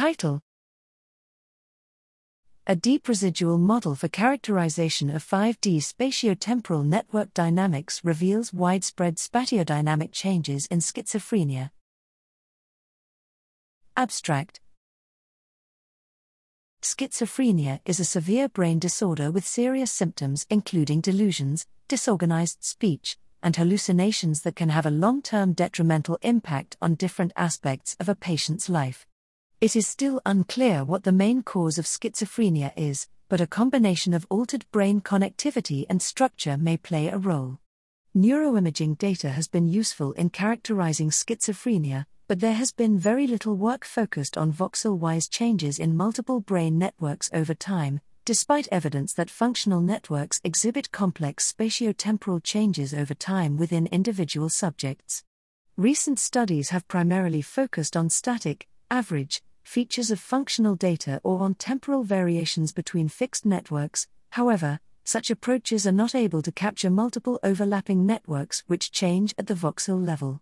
Title A deep residual model for characterization of 5D spatiotemporal network dynamics reveals widespread spatiodynamic changes in schizophrenia. Abstract Schizophrenia is a severe brain disorder with serious symptoms including delusions, disorganized speech, and hallucinations that can have a long term detrimental impact on different aspects of a patient's life. It is still unclear what the main cause of schizophrenia is, but a combination of altered brain connectivity and structure may play a role. Neuroimaging data has been useful in characterizing schizophrenia, but there has been very little work focused on voxel wise changes in multiple brain networks over time, despite evidence that functional networks exhibit complex spatiotemporal changes over time within individual subjects. Recent studies have primarily focused on static, average, features of functional data or on temporal variations between fixed networks, however, such approaches are not able to capture multiple overlapping networks which change at the voxel level.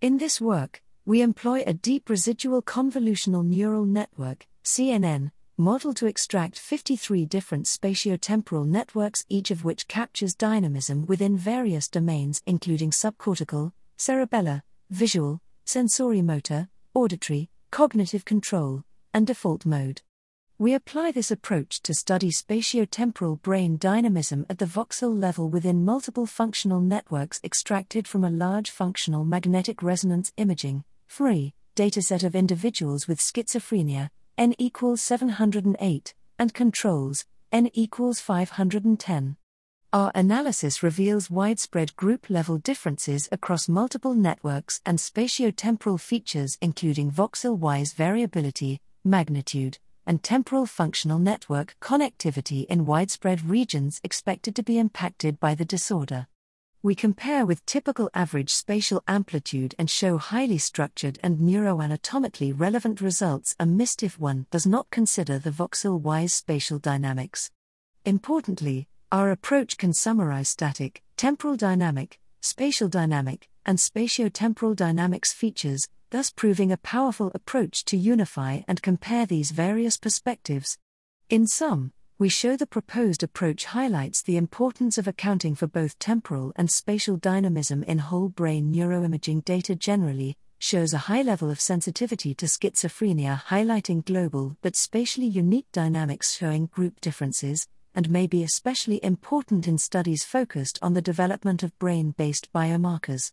In this work, we employ a deep residual convolutional neural network CNN, model to extract 53 different spatiotemporal networks, each of which captures dynamism within various domains, including subcortical, cerebellar, visual, sensorimotor, auditory, cognitive control, and default mode. We apply this approach to study spatiotemporal brain dynamism at the voxel level within multiple functional networks extracted from a large functional magnetic resonance imaging free dataset of individuals with schizophrenia, n equals 708, and controls, n equals 510. Our analysis reveals widespread group level differences across multiple networks and spatiotemporal features, including voxel wise variability, magnitude, and temporal functional network connectivity in widespread regions expected to be impacted by the disorder we compare with typical average spatial amplitude and show highly structured and neuroanatomically relevant results amidst if one does not consider the voxel wise spatial dynamics. Importantly, our approach can summarize static, temporal dynamic, spatial dynamic, and spatiotemporal dynamics features, thus proving a powerful approach to unify and compare these various perspectives. In sum, we show the proposed approach highlights the importance of accounting for both temporal and spatial dynamism in whole brain neuroimaging data generally, shows a high level of sensitivity to schizophrenia, highlighting global but spatially unique dynamics showing group differences, and may be especially important in studies focused on the development of brain based biomarkers.